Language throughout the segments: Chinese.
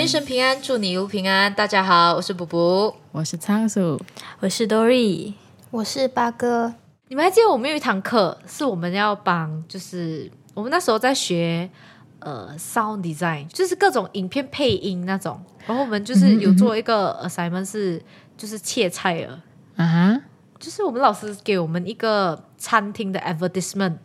人一生平安，祝你一路平安。大家好，我是卜卜。我是仓鼠，我是 Dory，我是八哥，你们还记得我们有一堂课是我们要帮，就是我们那时候在学呃 sound design，就是各种影片配音那种。然后我们就是有做一个 assignment 是就是切菜了，啊哈，就是我们老师给我们一个餐厅的 advertisement，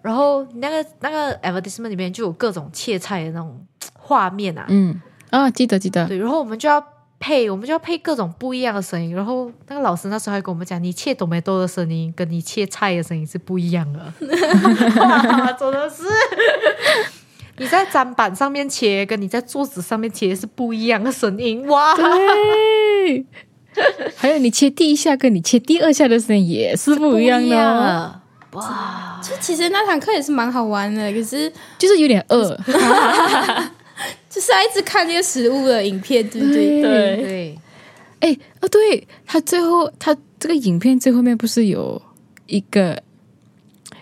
然后那个那个 advertisement 里面就有各种切菜的那种画面啊，嗯，啊，记得记得，对，然后我们就要配，我们就要配各种不一样的声音。然后那个老师那时候还跟我们讲，你切多梅豆的声音跟你切菜的声音是不一样的。哇，真的是，你在砧板上面切，跟你在桌子上面切是不一样的声音。哇，对，还有你切第一下跟你切第二下的声音也是不一样的。哇，就其实那堂课也是蛮好玩的，可是就是有点饿，就是要一直看那些食物的影片，对不对？对对，哎，哦，对，他最后他这个影片最后面不是有一个，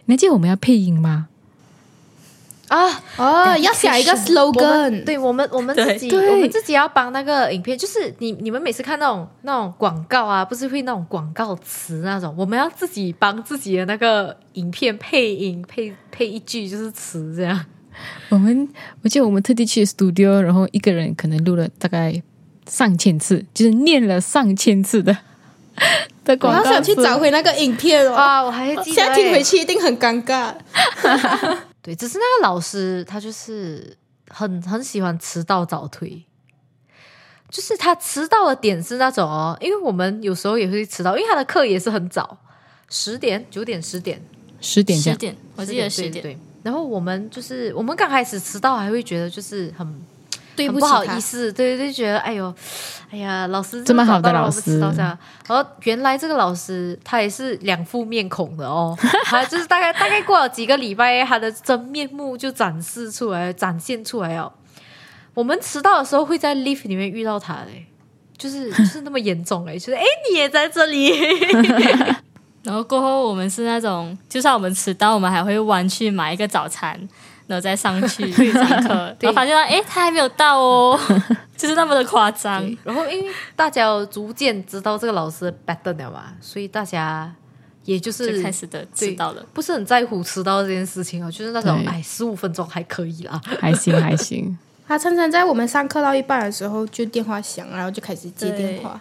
你还记得我们要配音吗？啊，哦，要想一个 slogan，对我们，我们自己，我们自己要帮那个影片，就是你你们每次看那种那种广告啊，不是会那种广告词那种，我们要自己帮自己的那个影片配音，配配一句就是词这样。我们我记得我们特地去 studio，然后一个人可能录了大概上千次，就是念了上千次的 的我好广告词想去找回那个影片哦。啊，我还记得、现在听回去一定很尴尬。对，只是那个老师他就是很很喜欢迟到早退，就是他迟到的点是那种哦，因为我们有时候也会迟到，因为他的课也是很早，十点、九点、十点。十点这样，十点，我记得十点，对对。然后我们就是我们刚开始迟到，还会觉得就是很对不起不好意思，对对，就觉得哎呦，哎呀，老师这么好的老师迟到师这样。然后原来这个老师他也是两副面孔的哦，他就是大概大概过了几个礼拜，他的真面目就展示出来，展现出来哦。我们迟到的时候会在 lift 里面遇到他嘞，就是就是那么严重哎，就是哎你也在这里，然后过后我们是那种，就算我们迟到，我们还会弯去买一个早餐，然后再上去上课，然后发现到哎他还没有到哦，就是那么的夸张。然后因为大家有逐渐知道这个老师的 pattern 了嘛，所以大家也就是就开始的迟到了，不是很在乎迟到这件事情哦，就是那种对哎十五分钟还可以啦。还行还行。他常常在我们上课到一半的时候，就电话响，然后就开始接电话。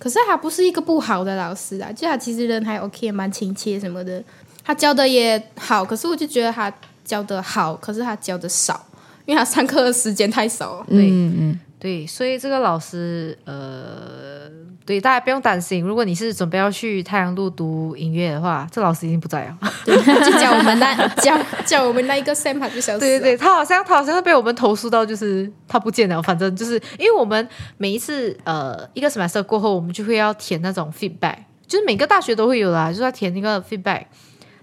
可是他不是一个不好的老师啊，就他其实人还 OK，蛮亲切什么的。他教的也好，可是我就觉得他教的好，可是他教的少，因为他上课的时间太少。对嗯嗯，对，所以这个老师呃，对大家不用担心，如果你是准备要去太阳路读音乐的话，这老师已经不在了。对，就教我们那 教教我们那一个 Sam 他就消失了。对对对，他好像他好像是被我们投诉到，就是他不见了。反正就是因为我们每一次呃一个 semester 过后，我们就会要填那种 feedback，就是每个大学都会有啦，就是要填那个 feedback，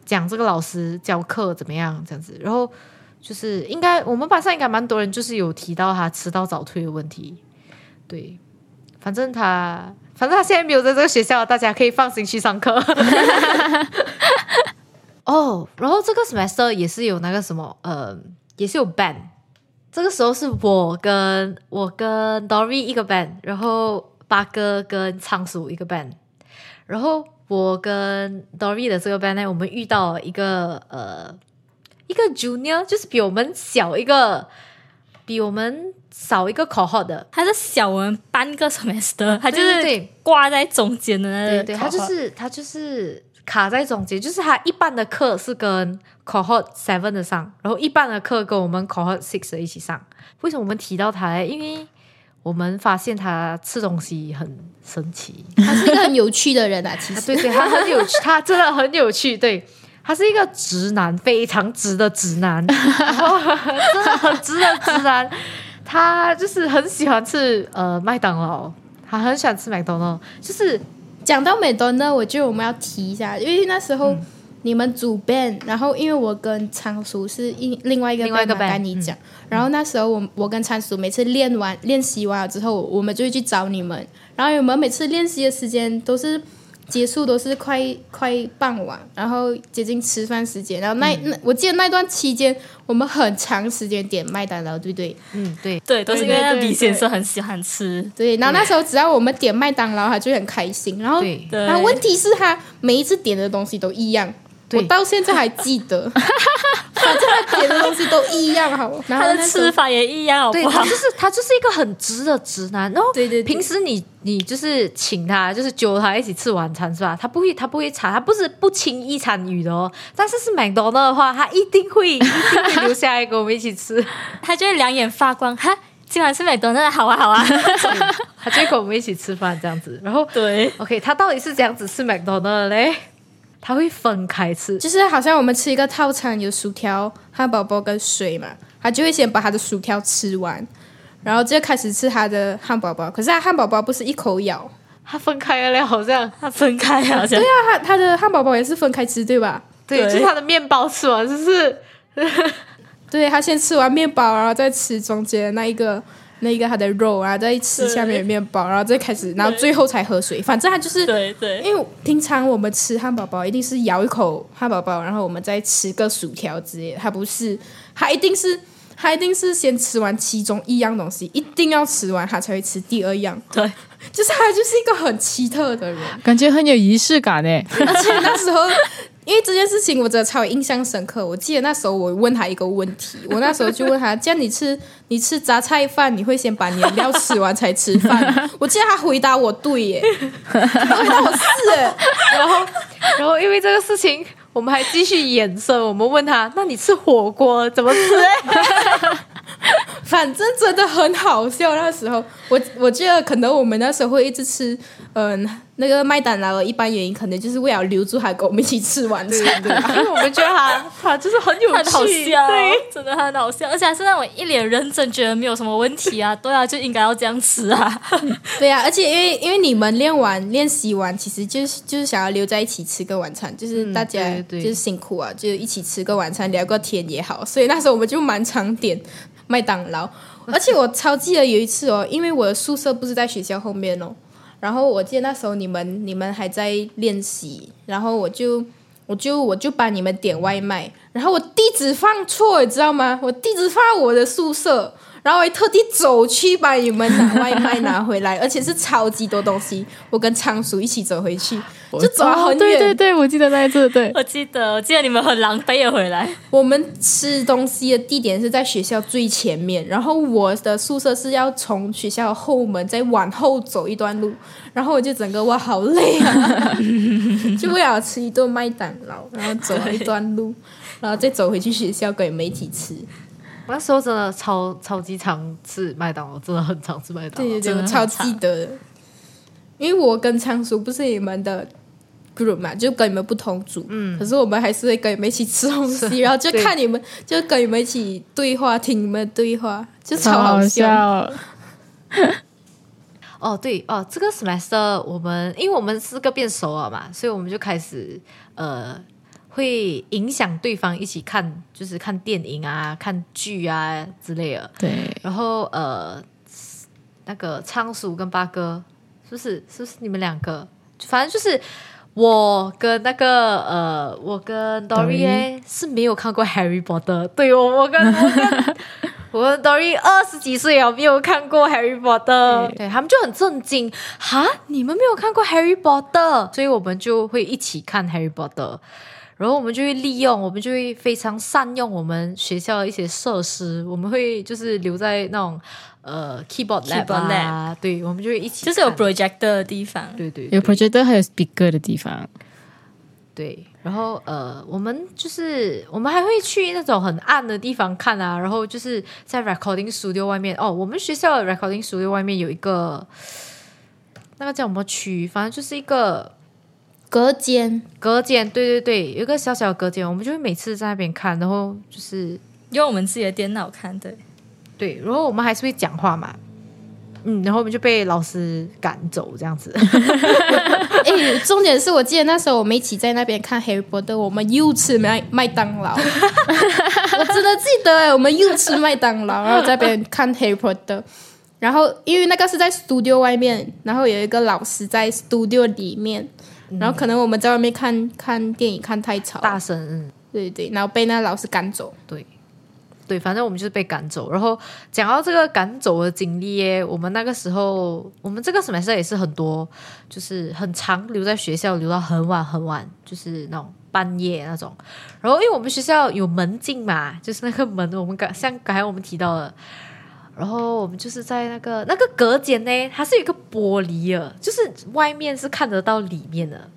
讲这个老师教课怎么样这样子。然后就是应该我们班上应该蛮多人就是有提到他迟到早退的问题。对，反正他反正他现在没有在这个学校，大家可以放心去上课。哦，然后这个 semester 也是有那个什么，呃，也是有 band。这个时候是我跟我跟 Dory 一个 band，然后八哥跟仓鼠一个 band。然后我跟 Dory 的这个 band 呢，我们遇到一个呃一个 junior，就是比我们小一个，比我们少一个 cohort 的。他是小我们半个 semester，他就是对挂在中间的那个对对，他就是他就是卡在中间，就是他一半的课是跟 cohort seven 的上，然后一半的课跟我们 cohort six 的一起上。为什么我们提到他呢？因为我们发现他吃东西很神奇，他是一个很有趣的人啊，其实。啊对对，他很有趣，他真的很有趣，对。他是一个直男，非常直的直男，真的很直的直男。他就是很喜欢吃呃麦当劳，他很喜欢吃麦当劳，就是讲到麦当劳，我觉得我们要提一下，因为那时候你们组 band，、然后因为我跟仓鼠是一另外一个另外一个 band，跟你讲，然后那时候我我跟仓鼠每次练完练习完了之后，我们就会去找你们，然后我们每次练习的时间都是结束都是快快傍晚，然后接近吃饭时间，然后那、那我记得那段期间，我们很长时间点麦当劳，对不对？嗯，对，对，都是因为李先生很喜欢吃。对，然后那时候只要我们点麦当劳，他就很开心。然后，对对然后问题是他每一次点的东西都一样，对我到现在还记得，反正他点的东西都一样，好。然 他的后那时候吃法也一样，好对不好他？就是他就是一个很直的直男，然后对对对平时你你就是请他，就是揪他一起吃晚餐是吧？他不会他不会查，他不是不轻易参与的哦。但是是麦当劳的话，他一定会一定会留下来跟我们一起吃，他就会两眼发光，哈，今晚是美多那好啊好啊。他就会跟我们一起吃饭这样子。然后对，OK，他到底是怎样子吃麦当劳的嘞？他会分开吃，就是好像我们吃一个套餐，有薯条、汉堡包跟水嘛，他就会先把他的薯条吃完，然后就开始吃他的汉堡包。可是他汉堡包不是一口咬，他分开了嘞，好像他分开好像 对啊，他他的汉堡包也是分开吃，对吧？对，对就是他的面包吃完，就是 对他先吃完面包，然后再吃中间那一个那一个它的肉，然后再吃下面的面包，然后再开始，然后最后才喝水。反正他就是，对对因为平常我们吃汉堡包一定是咬一口汉堡包，然后我们再吃个薯条之类的，他不是，他一定是。他一定是先吃完其中一样东西，一定要吃完，他才会吃第二样。对，就是他就是一个很奇特的人，感觉很有仪式感诶。而且那时候，因为这件事情我真的超印象深刻。我记得那时候我问他一个问题，我那时候就问他：，这样你吃你吃杂菜饭，你会先把你的料吃完才吃饭？我记得他回答我对耶，他回答我是耶，然后，然后因为这个事情，我们还继续延伸。我们问他：“那你吃火锅怎么吃？” 反正真的很好笑。那时候，我我记得可能我们那时候会一直吃，嗯、那个麦当劳的一般原因可能就是为了留住他跟我们一起吃晚餐，对吧？因为我们觉得他他就是很有很好趣，笑对，，真的很好笑，而且还是让我一脸认真，觉得没有什么问题啊，对啊，就应该要这样吃啊。对啊、而且因为因为你们练完练习完，其实就是就是想要留在一起吃个晚餐，就是大家就是辛苦啊，就一起吃个晚餐，聊个天也好。所以那时候我们就蛮常点麦当劳，而且我超记得有一次哦，因为我的宿舍不是在学校后面哦，然后我记得那时候你们你们还在练习，然后我就。我就我就帮你们点外卖，然后我地址放错，你知道吗？我地址放在我的宿舍，然后我还特地走去把你们拿外卖拿回来，而且是超级多东西，我跟仓鼠一起走回去，就走了哦很远。对对对，我记得那一次，对，我记得，我记得你们很狼狈的回来，我们吃东西的地点是在学校最前面，然后我的宿舍是要从学校的后门再往后走一段路，然后我就整个哇好累啊，就为了吃一顿麦当劳，然后走了一段路，然后再走回去学校跟你们一那时候真的超超级常吃麦当劳，真的很常吃麦当劳。对对对，真的超长记得的，因为我跟仓鼠不是你们的 group 嘛，就跟你们不同组，嗯，可是我们还是会跟你们一起吃东西，然后就看你们，就跟你们一起对话，听你们的对话，就超超好笑。笑。哦，对哦，这个 semester 我们因为我们四个变熟了嘛，所以我们就开始呃会影响对方一起看，就是看电影啊、看剧啊之类的。对，然后呃，那个仓鼠跟八哥是不是？是不是你们两个？反正就是我跟那个呃，我跟 Dory 欸是没有看过 Harry Potter。对我，我跟我跟 我跟 Dory 二十几岁啊，没有看过 Harry Potter。对他们就很震惊，哈，你们没有看过 Harry Potter，所以我们就会一起看 Harry Potter。然后我们就会利用，我们就会非常善用我们学校的一些设施，我们会就是留在那种呃 keyboard lab 啊，对，我们就会一起就是有 projector 的地方。对对有 projector 还有 speaker 的地方，对，然后呃，我们就是我们还会去那种很暗的地方看啊，然后就是在 recording studio 外面。哦，我们学校的 recording studio 外面有一个那个叫什么区，反正就是一个隔间，隔间，对对对，有一个小小的隔间，我们就会每次在那边看，然后就是用我们自己的电脑看，对，对，然后我们还是会讲话嘛。嗯，然后我们就被老师赶走这样子。哎，重点是我记得那时候我们一起在那边看《Harry Potter》，我们又吃麦麦当劳，我真的记得哎，我们又吃麦当劳，然后在那边看《Harry Potter》，然后因为那个是在 studio 外面，然后有一个老师在 studio 里面，然后可能我们在外面看看电影看太吵，大声，嗯。对对，然后被那老师赶走。对，反正我们就是被赶走。然后讲到这个赶走的经历耶，我们那个时候，我们这个 semester 也是很多，就是很长留在学校，留到很晚很晚，就是那种半夜那种。然后因为我们学校有门禁嘛，就是那个门，我们刚像刚才我们提到的，然后我们就是在那个那个隔间呢，它是有一个玻璃的，就是外面是看得到里面的。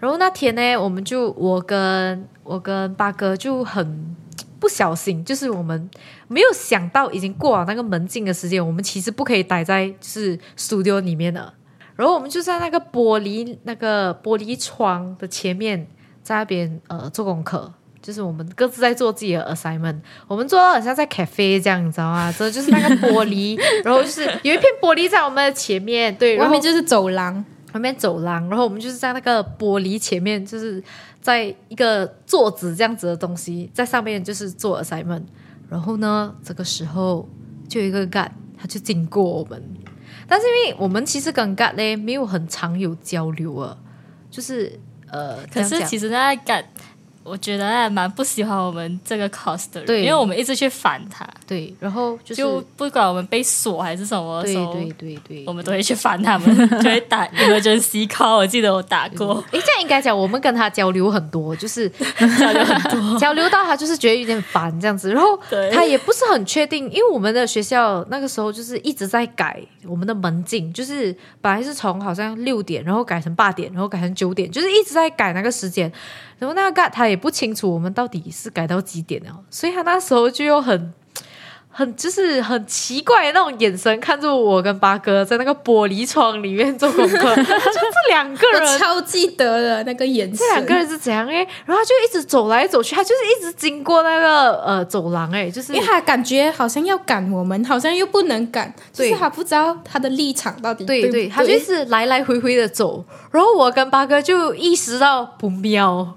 然后那天呢，我们就我跟我跟八哥就很不小心，就是我们没有想到已经过了那个门禁的时间，我们其实不可以待在是 studio 里面的。然后我们就在那个玻璃那个玻璃窗的前面，在那边呃做功课，就是我们各自在做自己的 assignment。我们做到好像在 cafe 这样，你知道吗？这就是那个玻璃，然后就是有一片玻璃在我们的前面，对，外面就是走廊，外面走廊，然后我们就是在那个玻璃前面，就是在一个座子这样子的东西，在上面就是做 assignment。然后呢，这个时候就有一个 guard，他就经过我们，但是因为我们其实跟 guard 呢没有很常有交流啊，就是呃，可是其实实那感，我觉得还蛮不喜欢我们这个 cos 的人，对。因为我们一直去反他，对，然后就是就不管我们被锁还是什么的对时候，对对对，我们都会去烦他们，就会打 emergency call。我记得我打过，诶，这样应该讲，我们跟他交流很多，就是交流很多，交流到他就是觉得有点烦这样子，然后他也不是很确定，因为我们的学校那个时候就是一直在改我们的门禁，就是本来是从好像六点，然后改成八点，然后改成九点，就是一直在改那个时间，然后那个 guy 他也不清楚我们到底是改到几点了，所以他那时候就又很。很就是很奇怪的那种眼神看着我跟八哥在那个玻璃窗里面做功课，就这两个人超记得的那个眼神。这两个人是怎样哎？然后他就一直走来走去，他就是一直经过那个呃走廊哎，就是因为他感觉好像要赶我们，好像又不能赶，就对是他不知道他的立场到底不对对，他就是来来回回的走。然后我跟八哥就意识到不妙，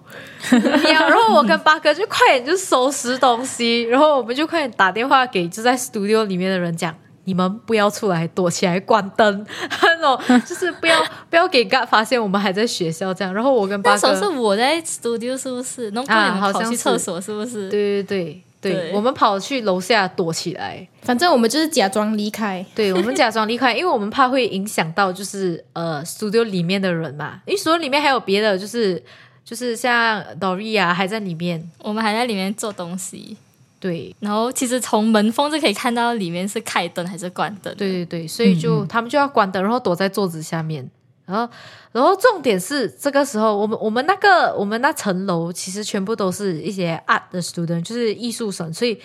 然后我跟八哥就快点就收拾东西，然后我们就快点打电话给就在 studio 里面的人讲。你们不要出来，躲起来，关灯，那种就是不要不要给 God 发现我们还在学校这样。然后我跟八哥那时候是我在 studio 是不是？弄过啊你们跑好像是去厕所是不是？对对对对，对我们跑去楼下躲起来。反正我们就是假装离开。对我们假装离开，因为我们怕会影响到就是呃 studio 里面的人嘛，因为 studio 里面还有别的，就是就是像 Doria 还在里面，我们还在里面做东西，对。然后其实从门缝就可以看到里面是开灯还是关灯。对对对，所以就、他们就要关灯，然后躲在桌子下面，然后然后重点是这个时候我们我们那个我们那层楼其实全部都是一些 art 的 student，就是艺术生，所以。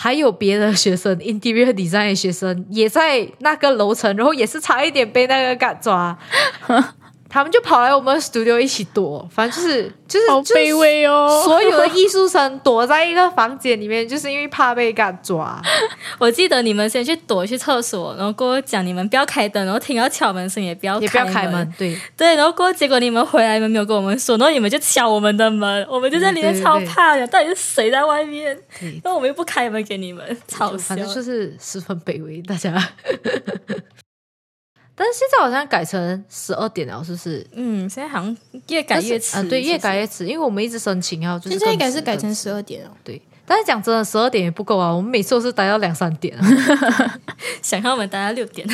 还有别的学生，interior design 的学生也在那个楼层，然后也是差一点被那个赶抓，他们就跑来我们 studio 一起躲，反正就是 就是好就是卑微哦。所有的艺术生躲在一个房间里面，就是因为怕被敢抓。我记得你们先去躲去厕所，然后过后讲你们不要开灯，然后听到敲门声也不要也不要开开门，对对，然后过后结果你们回来，你们没有跟我们说，然后你们就敲我们的门，我们就在里面超怕的，到底是谁在外面？对，然后我们又不开门给你们，超笑反。正就是十分卑微，大家。但是现在好像改成十二点了，是不是？嗯，现在好像越改越迟，啊，对，越改越越迟，因为我们一直申请啊就是现在应该是改成十二点哦。对。但是讲真的，十二点也不够啊，我们每次都是待到两三点啊。想看我们待到六点，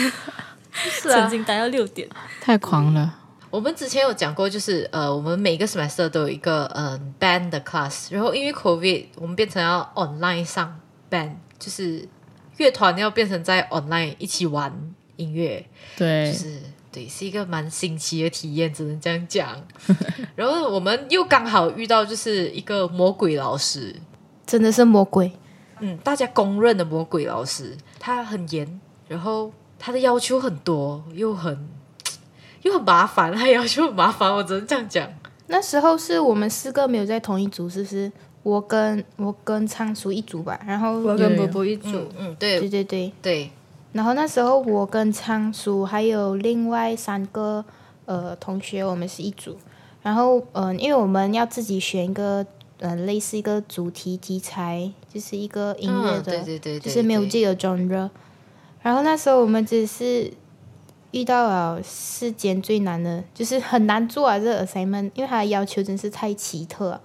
是啊曾，经待到六点。太狂了，我们之前有讲过，就是呃，我们每个 semester 都有一个嗯、band 的 class，然后因为 covid，我们变成要 online 上 band，就是乐团要变成在 online 一起玩音乐，对。就，是对，是一个蛮新奇的体验，只能这样讲。然后我们又刚好遇到就是一个魔鬼老师，真的是魔鬼，嗯，大家公认的魔鬼老师，他很严，然后他的要求很多，又很又很麻烦，他要求很麻烦，我只能这样讲。那时候是我们四个没有在同一组，是不是？我跟我跟仓鼠一组吧，然后有有波一组。嗯嗯，对。对对对，对，然后那时候我跟仓鼠还有另外三个呃同学，我们是一组。然后嗯、呃因为我们要自己选一个呃类似一个主题题材，就是一个音乐嗯的，对对对对，就是没有对这个 genre。然后那时候我们只是遇到了世间最难的，就是很难做啊，这个 assignment，因为它的要求真是太奇特了。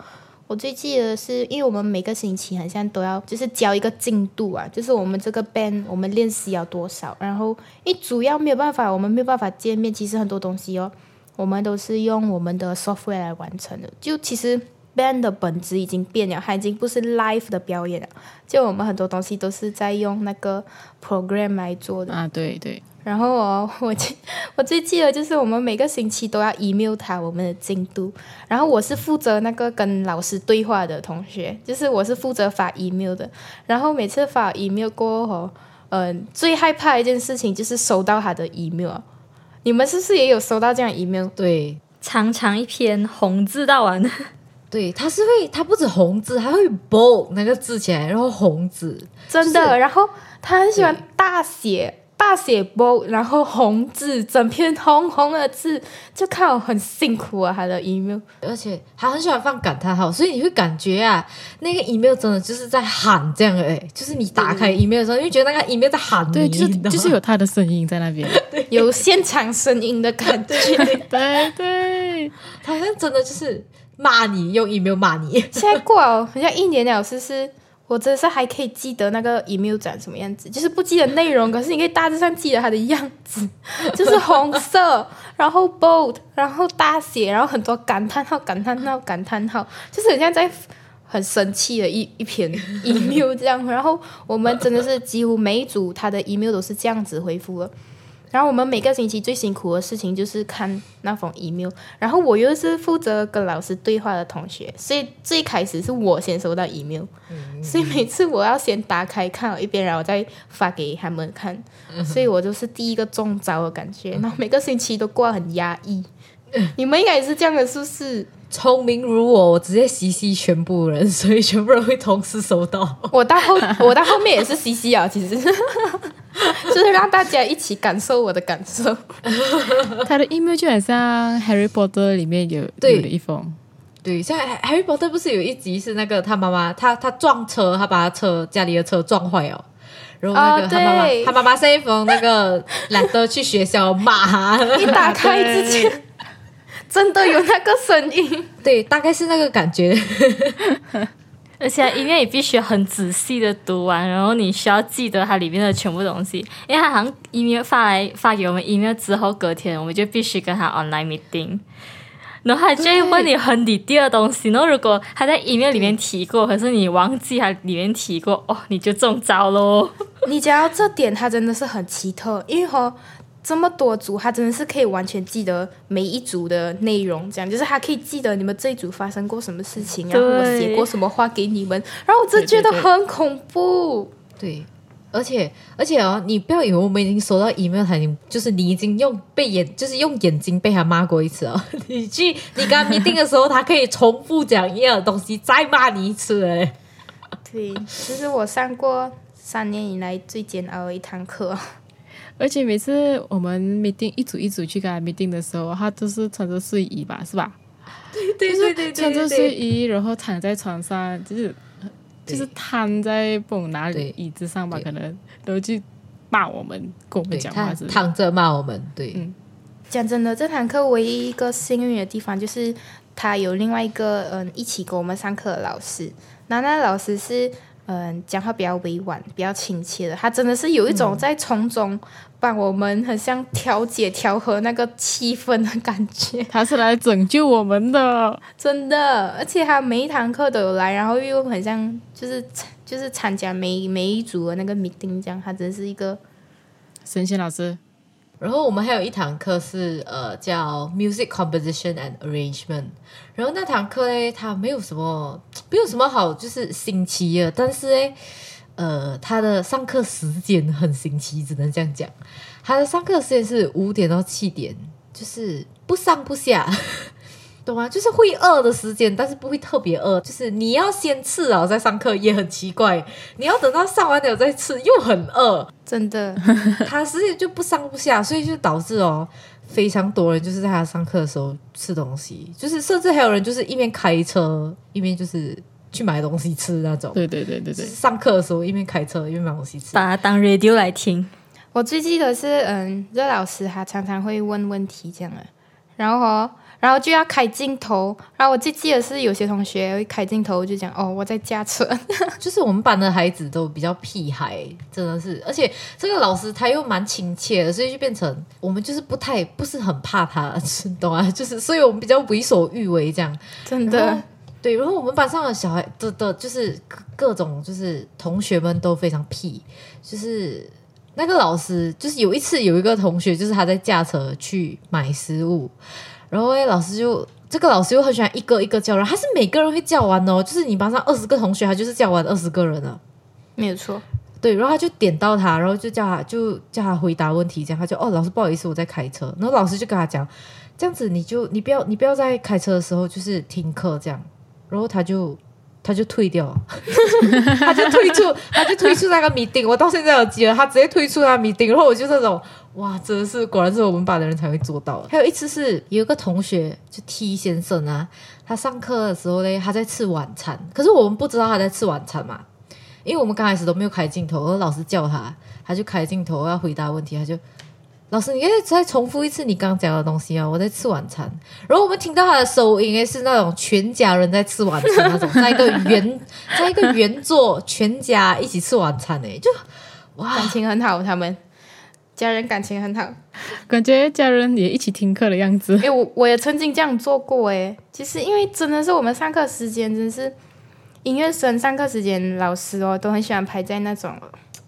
我最记得是因为我们每个星期好像都要就是交一个进度啊，就是我们这个 band 我们练习要多少，然后因为主要没有办法，我们没有办法见面，其实很多东西哦，我们都是用我们的 software 来完成的。就其实 band 的本质已经变了，它已经不是 live 的表演了，就我们很多东西都是在用那个 program 来做的。啊，对对，然后哦，我记 我最记得就是我们每个星期都要 email 他我们的进度，然后我是负责那个跟老师对话的同学，就是我是负责发 email 的，然后每次发 email 过后，嗯、最害怕一件事情就是收到他的 email。你们是不是也有收到这样 email？对。长长一篇红字到完，对，他是会，他不止红字，还会 bold 那个字起来，然后红字，真的，是然后他很喜欢大写大写 bold，然后红字，整篇红红的字，就看我很辛苦啊，他的 email。而且他很喜欢放感叹号，所以你会感觉啊，那个 email 真的就是在喊这样的，哎，就是你打开 email 的时候，你会觉得那个 email 在喊你，对，就是有他的声音在那边。有现场声音的感觉。对对，他好像真的就是骂你，用 email 骂你，现在过了好像一年了，是不是？我真的是还可以记得那个 email 长什么样子，就是不记得内容，可是你可以大致上记得它的样子，就是红色，然后 bold，然后大写，然后很多感叹号、感叹号、感叹号，就是很像在很生气的一一篇 email 这样。然后我们真的是几乎每一组他的 email 都是这样子回复的。然后我们每个星期最辛苦的事情就是看那封 email，然后我又是负责跟老师对话的同学，所以最开始是我先收到 email，、所以每次我要先打开看了一遍，然后再发给他们看，所以我就是第一个中招的感觉，然后每个星期都过得很压抑。你们应该也是这样的，是不是？聪明如我，我直接 CC 全部人，所以全部人会同时收到。我到后我到后面也是 CC 啊，其实 就是让大家一起感受我的感受。他的 email 就很像《Harry Potter》里面有对有的一封，对，像 Harry Potter 不是有一集是那个他妈妈，他他撞车，他把他车家里的车撞坏了。然后那个哦他妈妈，对他妈妈是一封那个 letter 去学校骂他，一打开之前，真的有那个声音。对，大概是那个感觉。而且音乐你必须很仔细的读完，然后你需要记得它里面的全部东西，因为它好像 email 发来发给我们 email 之后，隔天我们就必须跟他 online meeting。然后他就会问你很底地的东西，然后如果他在 email 里面提过，可是你忘记他里面提过，哦，你就中招喽。你讲到这点，它真的是很奇特，因为和这么多组，他真的是可以完全记得每一组的内容，这样就是他可以记得你们这一组发生过什么事情，然后我写过什么话给你们，然后我真的觉得很恐怖。对，而且而且哦，你不要以为我们已经收到 email，他已经就是你已经用被眼就是用眼睛被他骂过一次哦。你去你跟他 meeting 的时候，他可以重复讲一样的东西，再骂你一次哎。对，这是我上过三年以来最煎熬的一堂课。而且每次我们 meeting 一组一组去跟他 meeting 的时候，他都是穿着睡衣吧，是吧？对对对对穿着睡衣，然后躺在床上，就是就是瘫在不懂哪里椅子上吧，可能然后去骂我们，跟我们讲话是躺着骂我们，对，嗯。讲真的，这堂课唯一一个幸运的地方就是他有另外一个嗯一起跟我们上课的老师，那那老师是嗯讲话比较委婉、比较亲切的，他真的是有一种在从中帮我们很像调解、调和那个气氛的感觉，他是来拯救我们的。真的，而且他每一堂课都有来，然后又很像就是就是参加每每一组的那个 meeting 这样，他真是一个神仙老师，然后我们还有一堂课是呃叫 Music Composition and Arrangement，然后那堂课呢，它没有什么没有什么好就是新奇的，但是呢，呃，它的上课时间很新奇，只能这样讲。它的上课时间是五点到七点，就是不上不下。懂吗？就是会饿的时间，但是不会特别饿。就是你要先吃啊再上课也很奇怪，你要等到上完了再吃又很饿。真的 他实际就不上不下，所以就导致哦，非常多人就是在他上课的时候吃东西，就是甚至还有人就是一边开车一边就是去买东西吃那种。对对对对对就是，上课的时候一边开车一边买东西吃。把它当 radio 来听，我最记得是，嗯，热老师他常常会问问题这样的，然后哦，然后就要开镜头，然后我最记得是有些同学会开镜头就讲哦我在驾车，就是我们班的孩子都比较屁孩，真的是，而且这个老师他又蛮亲切的，所以就变成我们就是不太不是很怕他，懂啊？就是所以我们比较为所欲为这样。真的，对，然后我们班上的小孩的的，就是各各种就是同学们都非常屁，就是那个老师，就是有一次有一个同学，就是他在驾车去买食物，然后诶老师就这个老师又很喜欢一个一个叫人，他是每个人会叫完哦，就是你班上二十个同学，他就是叫完二十个人了。没有错，对，然后他就点到他，然后就叫他就叫他回答问题，这样他就哦，老师不好意思，我在开车。然后老师就跟他讲，这样子你就你不要你不要在开车的时候就是听课这样，然后他就他就退掉了，他就退出他就退出那个 meeting，我到现在有记得他直接退出那个 meeting，然后我就那种哇，真的是果然是我们班的人才会做到。还有一次是有一个同学就 T 先生啊，他上课的时候嘞，他在吃晚餐，可是我们不知道他在吃晚餐嘛。因为我们刚开始都没有开镜头，然后老师叫他，他就开镜头要回答问题，他就老师，你可以再重复一次你刚刚讲的东西啊，我在吃晚餐。然后我们听到他的收音，诶是那种全家人在吃晚餐那种，在一个圆，在一个圆桌，全家一起吃晚餐，诶，就哇，感情很好，他们家人感情很好。感觉家人也一起听课的样子。哎、我我也曾经这样做过哎。其实因为真的是我们上课时间，真是音乐生上课时间，老师哦都很喜欢排在那种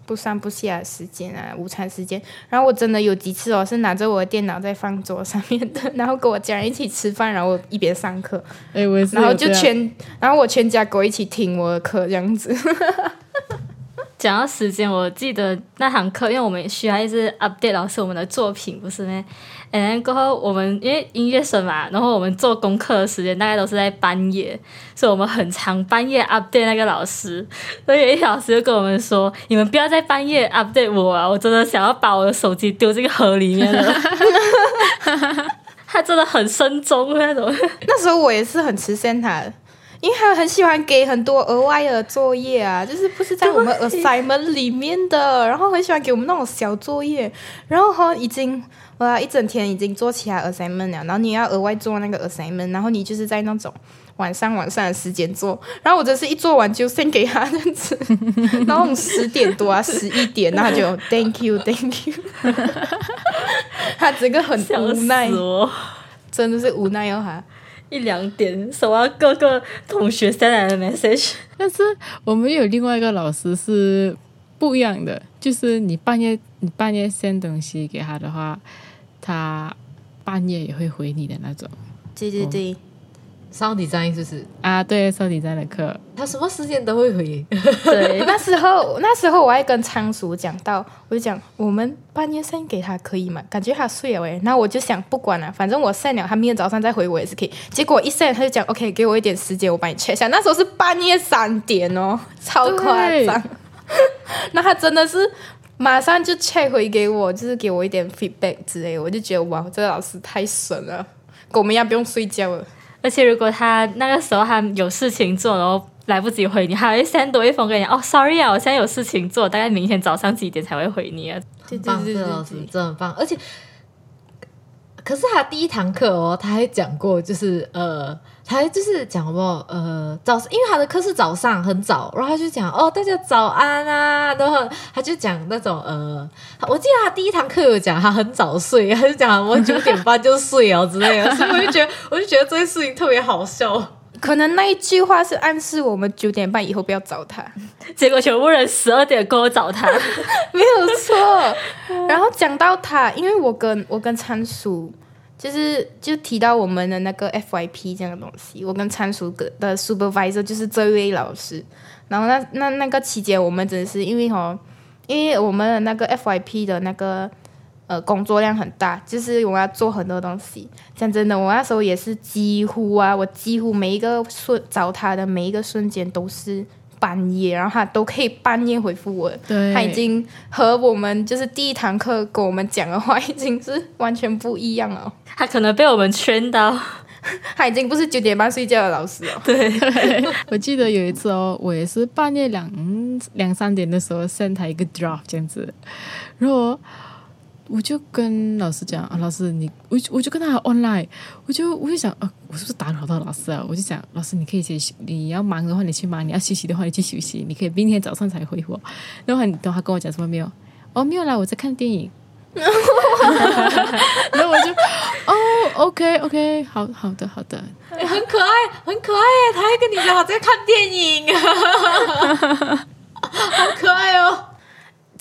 不上不下的时间啊，午餐时间。然后我真的有几次哦，是拿着我的电脑在放桌上面的，然后跟我家人一起吃饭，然后我一边上课，哎，我也是。然后就全，然后我全家跟我一起听我的课这样子。讲到时间，我记得那堂课，因为我们需要一直 update 老师我们的作品，不是咩？然后过后我们因为音乐生嘛，然后我们做功课的时间大概都是在半夜，所以我们很长半夜 update 那个老师。所以有一老师就跟我们说：“你们不要在半夜 update 我啊！我真的想要把我的手机丢进河里面了。” 他真的很深中那种。那时候我也是很吃线他的，因为他很喜欢给很多额外的作业啊，就是不是在我们 assignment 里面的，然后很喜欢给我们那种小作业，然后哈已经哇一整天已经做起来 assignment 了，然后你要额外做那个 assignment，然后你就是在那种。晚上晚上的时间做，然后我真是一做完就 send 给他这样子，然后十点多啊十一点，那就 thank you thank you，他整个很无奈！真的是无奈哦他。一两点收到各个同学 send 来的 message，但是我们有另外一个老师是不一样的，就是你半夜你半夜 send 东西给他的话，他半夜也会回你的那种。对对对，上底战是不是？啊。对，收底站的课，他什么时间都会回，对，那时候那时候我还跟仓鼠讲到，我就讲我们半夜 send 给他可以吗？感觉他睡了诶，然后我就想不管了，反正我 send 了，他明天早上再回我也是可以。结果一 send 他就讲 OK，给我一点时间，我帮你 check 一下。那时候是半夜三点哦，超夸张。那他真的是马上就 check 回给我，就是给我一点 feedback 之类的，我就觉得哇，这个老师太神了，跟我们一样不用睡觉了。而且如果他那个时候他有事情做，然后来不及回你，还会 send 多一封给你。哦，sorry 啊，我现在有事情做，大概明天早上几点才会回你啊？对很棒，对对，真的很棒，而且。可是他第一堂课哦，他还讲过，就是呃，他还就是讲什么呃早，因为他的课是早上很早，然后他就讲哦大家早安啊，然后他就讲那种呃，我记得他第一堂课有讲他很早睡，他就讲我九点半就睡哦之类的，所以我就觉得我就觉得这件事情特别好笑。可能那一句话是暗示我们九点半以后不要找他。结果全部人十二点过后找他，没有错。然后讲到他，因为我跟我跟仓鼠，就是就提到我们的那个 FYP 这样的东西，我跟仓鼠的 supervisor 就是这位老师。然后那那那个期间，我们真的是因为哦，因为我们的那个 FYP 的那个呃工作量很大，就是我要做很多东西。讲真的，我那时候也是几乎啊，我几乎每一个瞬找他的每一个瞬间都是半夜，然后他都可以半夜回复我。对，他已经和我们就是第一堂课跟我们讲的话，已经是完全不一样了。他可能被我们圈到，他已经不是九点半睡觉的老师了。对，我记得有一次哦，我也是半夜两两三点的时候 send 他一个 draft 这样子，然后我就跟老师讲啊，老师你我我就跟他 online，我就我就想啊，我是不是打扰到老师啊？我就想老师你可以先你要忙的话你去忙，你要休息的话你去休息，你可以明天早上才回我。然后你等他跟我讲什么没有？哦没有啦，我在看电影。然后我就哦，OK OK，好好的好的，哎很可爱，很可爱耶！他还跟你讲他在看电影，好可爱哦。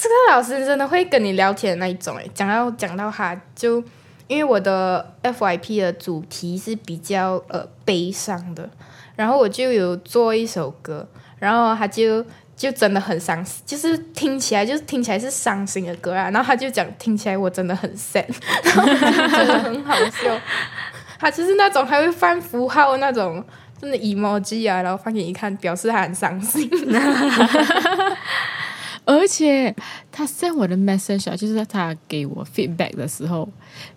这个老师真的会跟你聊天的那一种哎，讲到讲到他就，因为我的 FYP 的主题是比较呃悲伤的，然后我就有做一首歌，然后他就就真的很伤心，就是听起来就是听起来是伤心的歌啊，然后他就讲听起来我真的很 sad，然后我就觉得很好笑，他就是那种还会放符号那种。真的 emoji 啊，然后放给你看，表示他很伤心。而且他 send 我的 message 啊，就是他给我 feedback 的时候，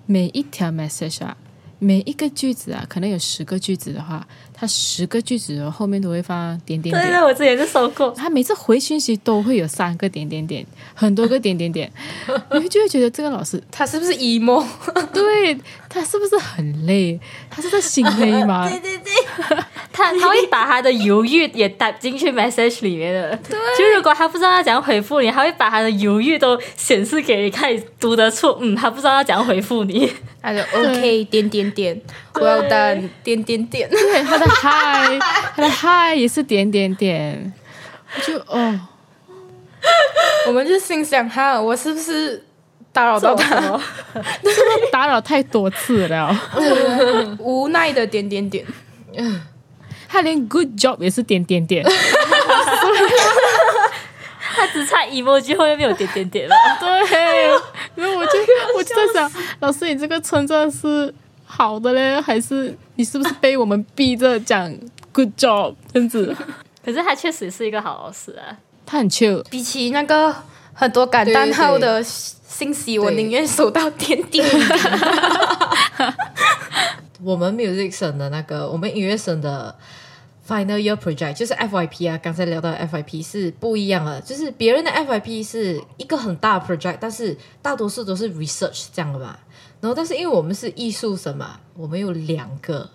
每一条 message 啊，每一个句子啊，可能有十个句子的话，他十个句子后面都会放点点点。对对，我之前就收过。他每次回信息都会有三个点点点，很多个点点点，你就会觉得这个老师他是不是 emo？对他是不是很累？他是在心累吗？对 对对，他 他会把他的犹豫也打进去 message 里面的。对，就如果他不知道要怎样回复你，他会把他的犹豫都显示给你看，读得出。嗯，他不知道要怎样回复你，他就 OK 点点点，Well done 点点点。对，他的 Hi，他的 Hi 也是点点点。我就哦，我们就心想哈，我是不是打扰到他？打扰太多次了。无奈的点点点，他连 Good job 也是点点点。他只差 emoji 后面没有点点点了。对，然后我就我就在想，老师你这个称赞是好的嘞，还是你是不是被我们逼着讲 Good job 这样子？可是他确实是一个好老师啊。他很 chill，比起那个很多感叹号的信息，我宁愿收到点点点。我们 music 生的那个，我们音乐生的 final year project 就是 FYP 啊，刚才聊到 FYP 是不一样的，就是别人的 FYP 是一个很大的 project，但是大多数都是 research 这样的嘛。然后，但是因为我们是艺术生嘛，我们有两个，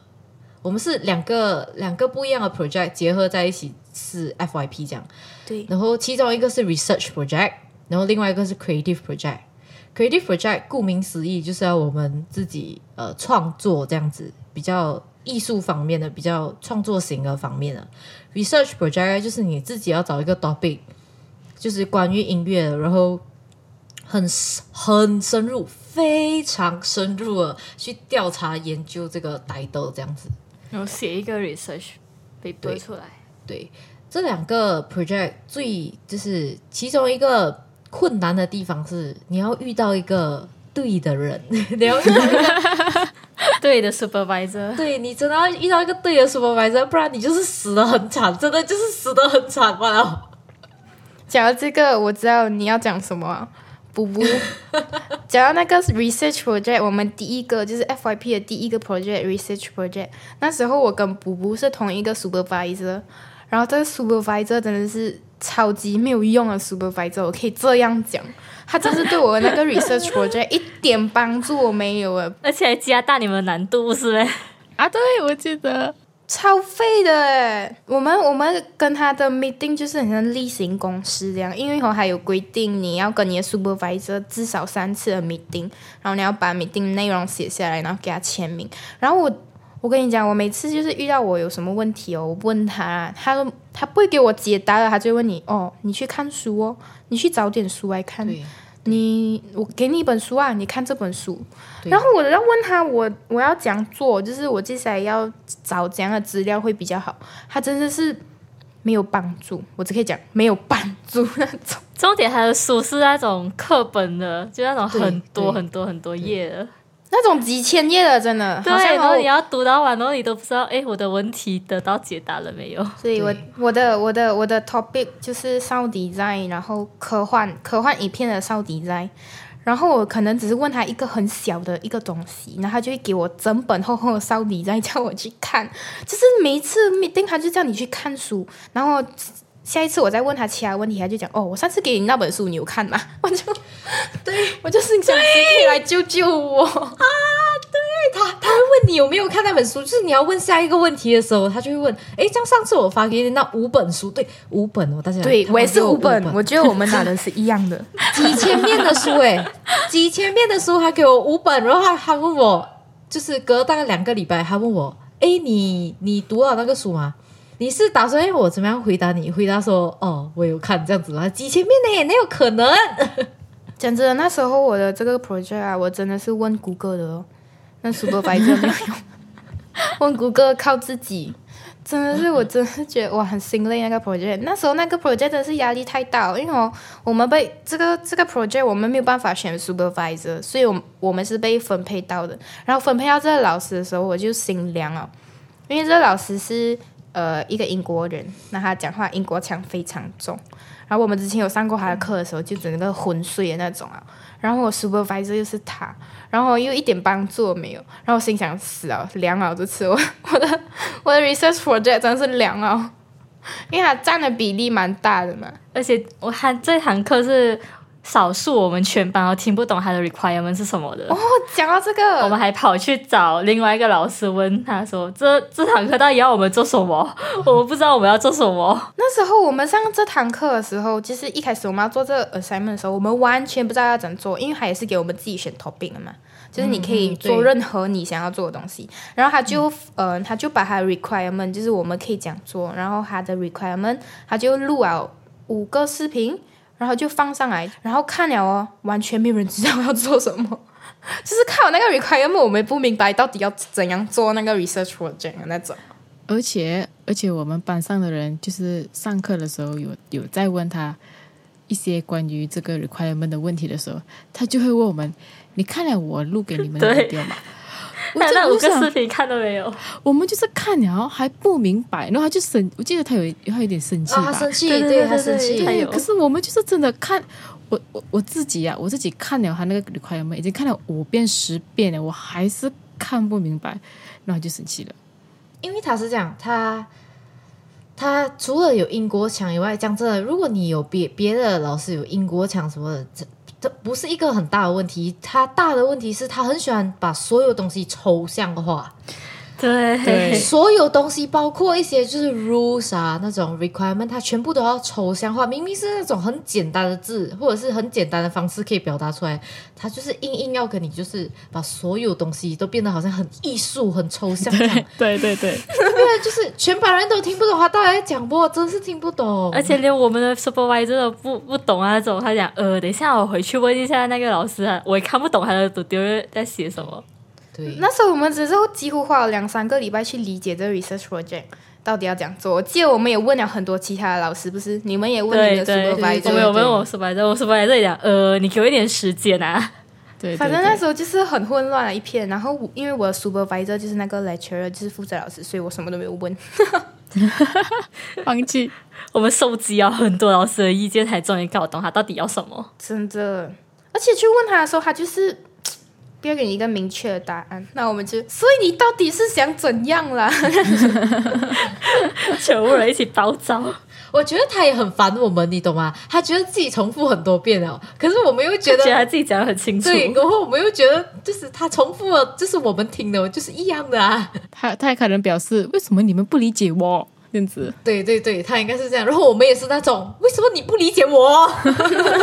我们是两个两个不一样的 project 结合在一起是 FYP 这样。对，然后其中一个是 research project，然后另外一个是 creative project。creative project 顾名思义就是要我们自己呃创作这样子，比较艺术方面的，比较创作型的方面的。research project 就是你自己要找一个 topic，就是关于音乐的，然后很很深入，非常深入的去调查研究这个 title 这样子。然后写一个 research 被对背出来。对，这两个 project 最就是其中一个困难的地方是，你要遇到一个对的人，你要遇到一个对的 supervisor，对你真的要遇到一个对的 supervisor，不然你就是死的很惨，真的就是死的很惨罢了。讲到这个，我知道你要讲什么、啊。补补，讲到那个 research project，我们第一个就是 FYP 的第一个 project research project。那时候我跟补补是同一个 supervisor，然后这个 supervisor 真的是超级没有用的 supervisor，我可以这样讲，他真是对我的那个 research project 一点帮助都没有啊，而且还加大你们的难度，是呗？啊，对，我记得超废的诶，我们我们跟他的 meeting 就是很像例行公事这样，因为我还有规定，你要跟你的 supervisor 至少三次的 meeting，然后你要把 meeting 内容写下来，然后给他签名。然后我我跟你讲，我每次就是遇到我有什么问题哦，我问他，他都他不会给我解答的，他就会问你哦，你去看书哦，你去找点书来看。你我给你一本书啊，你看这本书。然后我要问他，我我要怎样做，就是我接下来要找怎样的资料会比较好。他真的是没有帮助，我只可以讲没有帮助那种。重点他的书是那种课本的，就那种很多很多很多页的。那种几千页的，真的，对，然后你要读到完，然后你都不知道，哎，我的问题得到解答了没有？所以我我的我的我的 topic 就是 sound design，然后科幻科幻影片的 sound design，然然后我可能只是问他一个很小的一个东西，然后他就会给我整本厚厚的烧礼，再叫我去看。就是每一次 meeting 他就叫你去看书，然后下一次我再问他其他问题，他就讲哦，我上次给你那本书你有看吗？我就对 我就是想谁可以来救救我啊？对他他会问你有没有看那本书，就是你要问下一个问题的时候，他就会问，哎，像上次我发给你那五本书，对，五本哦，大家对我也是五五本，我觉得我们拿的是一样的。几千面的书，哎，几千面的书，他给我五本，然后他他问我，就是隔大概两个礼拜，他问我，哎，你你读了那个书吗？你是打算让我怎么样回答你？回答说，哦，我有看这样子啊，几千面呢，哪有可能？讲真的，那时候我的这个 project 啊，我真的是问谷歌的哦，那 supervisor 没有用，问谷歌靠自己，真的是我真的是觉得我很心累那个 project。那时候那个 project 真的是压力太大了，因为哦我们被这个这个 project 我们没有办法选 supervisor，所以我们我们是被分配到的。然后分配到这个老师的时候，我就心凉了，因为这个老师是呃一个英国人，那他讲话英国腔非常重。然后我们之前有上过他的课的时候，就整个昏睡的那种啊。然后我 supervisor 又是他，然后又一点帮助没有。然后我心想死了，凉了这次我 我的 我的 research project 真是凉了，因为他占的比例蛮大的嘛。而且我还这堂课是少数我们全班都听不懂他的 requirement 是什么的。哦，讲到这个，我们还跑去找另外一个老师问他说：“这这堂课到底要我们做什么？我们不知道我们要做什么。那时候我们上这堂课的时候，其实一开始我们要做这个 assignment 的时候，我们完全不知道要怎么做，因为他也是给我们自己选 topic 的嘛，就是你可以嗯做任何你想要做的东西。然后他就、呃，他就把他的 requirement，就是我们可以这样做，然后他的 requirement，他就录了五个视频，然后就放上来，然后看了哦，完全没有人知道要做什么。就是看我那个 requirement，我们也不明白到底要怎样做那个 research project 的那种。而且而且我们班上的人就是上课的时候有有在问他一些关于这个 requirement 的问题的时候，他就会问我们：“你看了我录给你们的对 video 吗？” 我那那五个视频看都没有，我们就是看了还不明白，然后他就生，我记得他有他有点生气啊，吧，他生气，对对对他生气，对，可是我们就是真的看我我我自己呀、我自己看了他那个 requirement，已经看了五遍十遍了，我还是看不明白，然后就生气了。因为他是这样，他他除了有英国腔以外，讲真的，如果你有别别的老师有英国腔什么的，这不是一个很大的问题。他大的问题是他很喜欢把所有东西抽象化，对对所有东西包括一些就是 rules 啊那种 requirement，它全部都要抽象化。明明是那种很简单的字，或者是很简单的方式可以表达出来，他就是硬硬要跟你就是把所有东西都变得好像很艺术、很抽象这样。对 对对，对，就是全班人都听不懂他到底在讲不，真是听不懂。而且连我们的 supervisor 都不不懂啊，那种他讲呃，等一下我回去问一下那个老师啊，我也看不懂他的 tutorial 在写什么。对，那时候我们只是几乎花了两三个礼拜去理解这个 research project 到底要怎样做。我记得我们也问了很多其他的老师，不是？你们也问你的，supervisor，我们有问我 supervisor，我 supervisor 也讲呃，你给我一点时间啊。对，反正那时候就是很混乱了一片。然后因为我的 supervisor 就是那个 lecturer，就是负责老师，所以我什么都没有问。候放弃。我们收集了很多老师的意见，才终于搞懂他到底要什么。真的，而且去问他的时候，他就是不要给你一个明确的答案。那我们就，所以你到底是想怎样啦？全部人一起包招。我觉得他也很烦我们，你懂吗？他觉得自己重复很多遍了，可是我们又觉得觉得他自己讲的很清楚。对，然后我们又觉得就是他重复了，就是我们听的就是一样的啊。他他还可能表示为什么你们不理解我这样子。对对对，他应该是这样。然后我们也是那种，为什么你不理解我？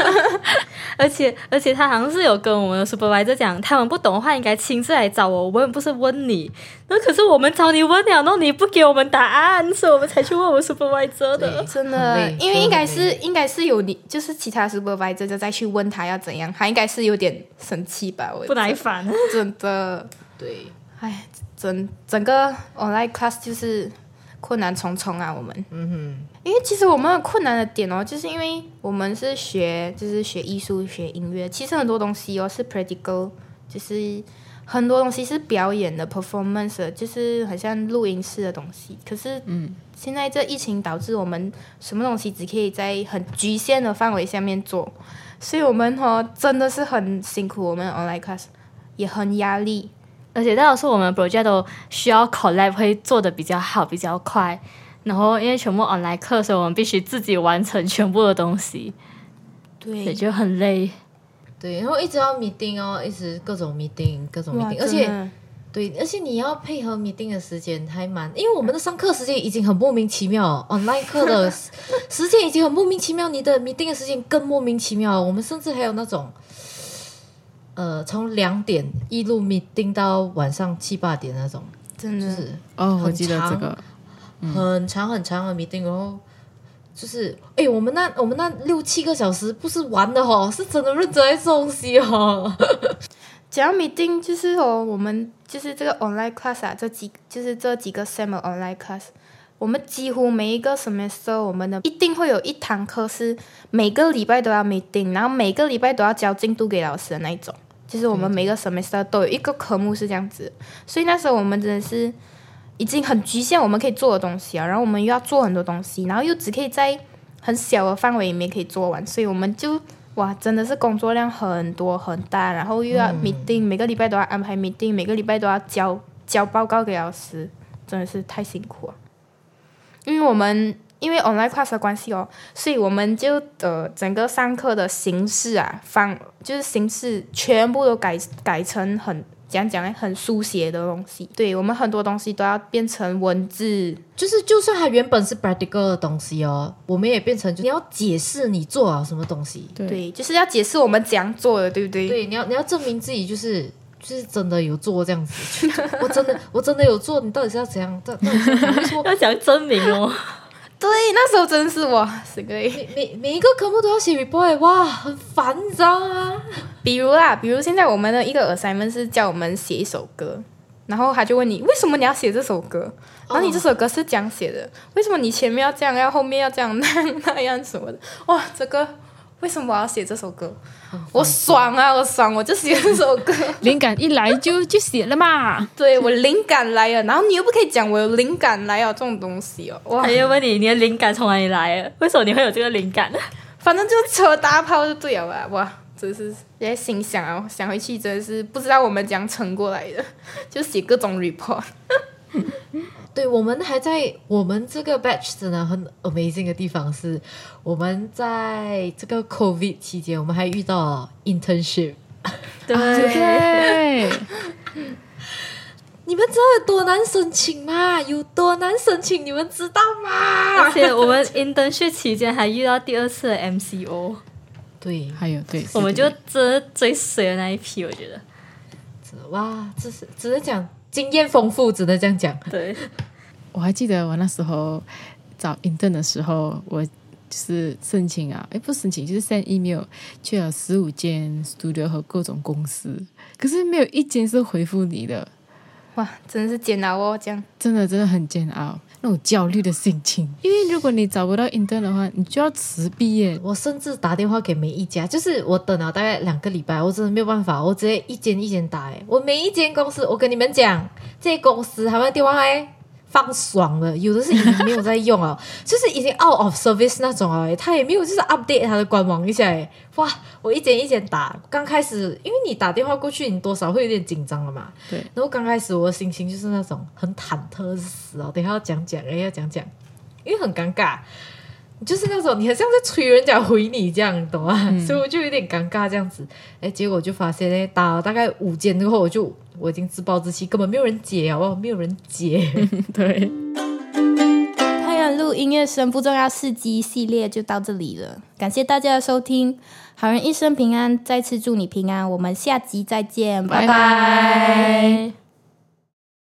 而且而且他好像是有跟我们的 supervisor 讲，他们不懂的话应该亲自来找我，我们不是问你。那可是我们找你问了，然后你不给我们答案，所以我们才去问我们 supervisor 的。真的，因为应该是应该是有你，就是其他 supervisor 就再去问他要怎样，他应该是有点生气吧？我不耐烦，真的，对，哎，整整个 online class 就是困难重重啊，我们。嗯哼因为其实我们的困难的点哦，就是因为我们是学，就是学艺术、学音乐，其实很多东西哦是 practical，就是很多东西是表演的 performance，的就是很像录音室的东西。可是，嗯，现在这疫情导致我们什么东西只可以在很局限的范围下面做，所以我们哦真的是很辛苦，我们 online class 也很压力。而且大多数我们 project 都需要 collab 会做的比较好、比较快，然后因为全部 online 课，所以我们必须自己完成全部的东西，也对，就很累。对，然后一直要 meeting 哦，一直各种 meeting，各种哇 meeting，而且对，而且你要配合 meeting 的时间还蛮，因为我们的上课时间已经很莫名其妙，online 课的时时间已经很莫名其妙，你的 meeting 的时间更莫名其妙。我们甚至还有那种，呃，从两点一路 meeting 到晚上七八点那种，真的就是哦，我记得这长个，很长很长的 meeting，然后就是，哎，我们那我们那六七个小时不是玩的哦，是真的认真在做东西哦。讲到 meeting 就是哦，我们就是这个 online class 啊，这几就是这几个 sem 的 online class，我们几乎每一个 semester 我们的一定会有一堂课是每个礼拜都要 meeting，然后每个礼拜都要交进度给老师的那一种。就是我们每个 semester 都有一个科目是这样子，所以那时候我们真的是已经很局限我们可以做的东西啊，然后我们又要做很多东西，然后又只可以在很小的范围里面可以做完，所以我们就哇，真的是工作量很多很大，然后又要 meeting，、每个礼拜都要安排 meeting，每个礼拜都要交交报告给老师，真的是太辛苦了。因为我们因为 online class 的关系哦，所以我们就呃整个上课的形式啊，方就是形式全部都改改成很讲讲呢，很书写的东西。对我们很多东西都要变成文字，就是，就算它原本是 practical 的东西哦，我们也变成就你要解释你做了什么东西。对，对，就是要解释我们怎样做的，对不对？对，你要你要证明自己就是就是真的有做这样子，我真的我真的有做，你到底是要怎样？到到底是要怎样为什么 要讲证明哦，对，那时候真是哇，死个。每每每一个科目都要写 report，哇，很烦，你知道吗？比如啦，比如现在我们的一个 assignment 是叫我们写一首歌，然后他就问你为什么你要写这首歌，然后你这首歌是这样写的，为什么你前面要这样，要后面要这样那样 那样什么的？哇，这个为什么我要写这首歌？我爽啊，我爽，我就写这首歌，灵感一来就就写了嘛。对我灵感来了，然后你又不可以讲我有灵感来了这种东西哦，哇还要问你你的灵感从哪里来的？为什么你会有这个灵感？反正就车大炮就对了吧，哇。真是也在心想啊，想回去真的是不知道我们怎样撑过来的，就写各种 report。对，我们还在我们这个 batch 真的很 amazing 的地方是，我们在这个 COVID 期间，我们还遇到了 internship。对，对，你们知道有多难申请吗？有多难申请，你们知道吗而？且我们 internship 期间还遇到第二次的 MCO，对，还有对，我们就真的最水的那一批，我觉得。哇，这是只是讲经验丰富，只能这样讲。对，我还记得我那时候找 intern 的时候，我就是申请啊，哎，不申请，就是 send email 去了十五间 studio 和各种公司，可是没有一间是回复你的，哇，真的是煎熬哦，这样。真的真的很煎熬，那种焦虑的心情。因为如果你找不到 intern 的话，你就要辞毕业。我甚至打电话给每一家，就是我等了大概两个礼拜，我真的没有办法，我直接一间一间打。哎，我每一间公司，我跟你们讲，这些公司他们的电话哎放爽了，有的是已经没有在用了，就是已经 out of service 那种哎，他也没有就是 update 他的官网一下哎，哇，我一间一间打，刚开始因为你打电话过去，你多少会有点紧张了嘛，对，然后刚开始我的心情就是那种很忐忑死哦，等一下要讲讲，哎要讲讲，因为很尴尬。就是那种你很像在催人家回你这样，懂吗？所以我就有点尴尬这样子。哎，结果就发现呢，打了大概五间之后，我就我已经自暴自弃，根本没有人接哦，没有人解。对，太阳路音乐声不重要四集系列就到这里了，感谢大家的收听，好人一生平安，再次祝你平安，我们下集再见，拜。拜拜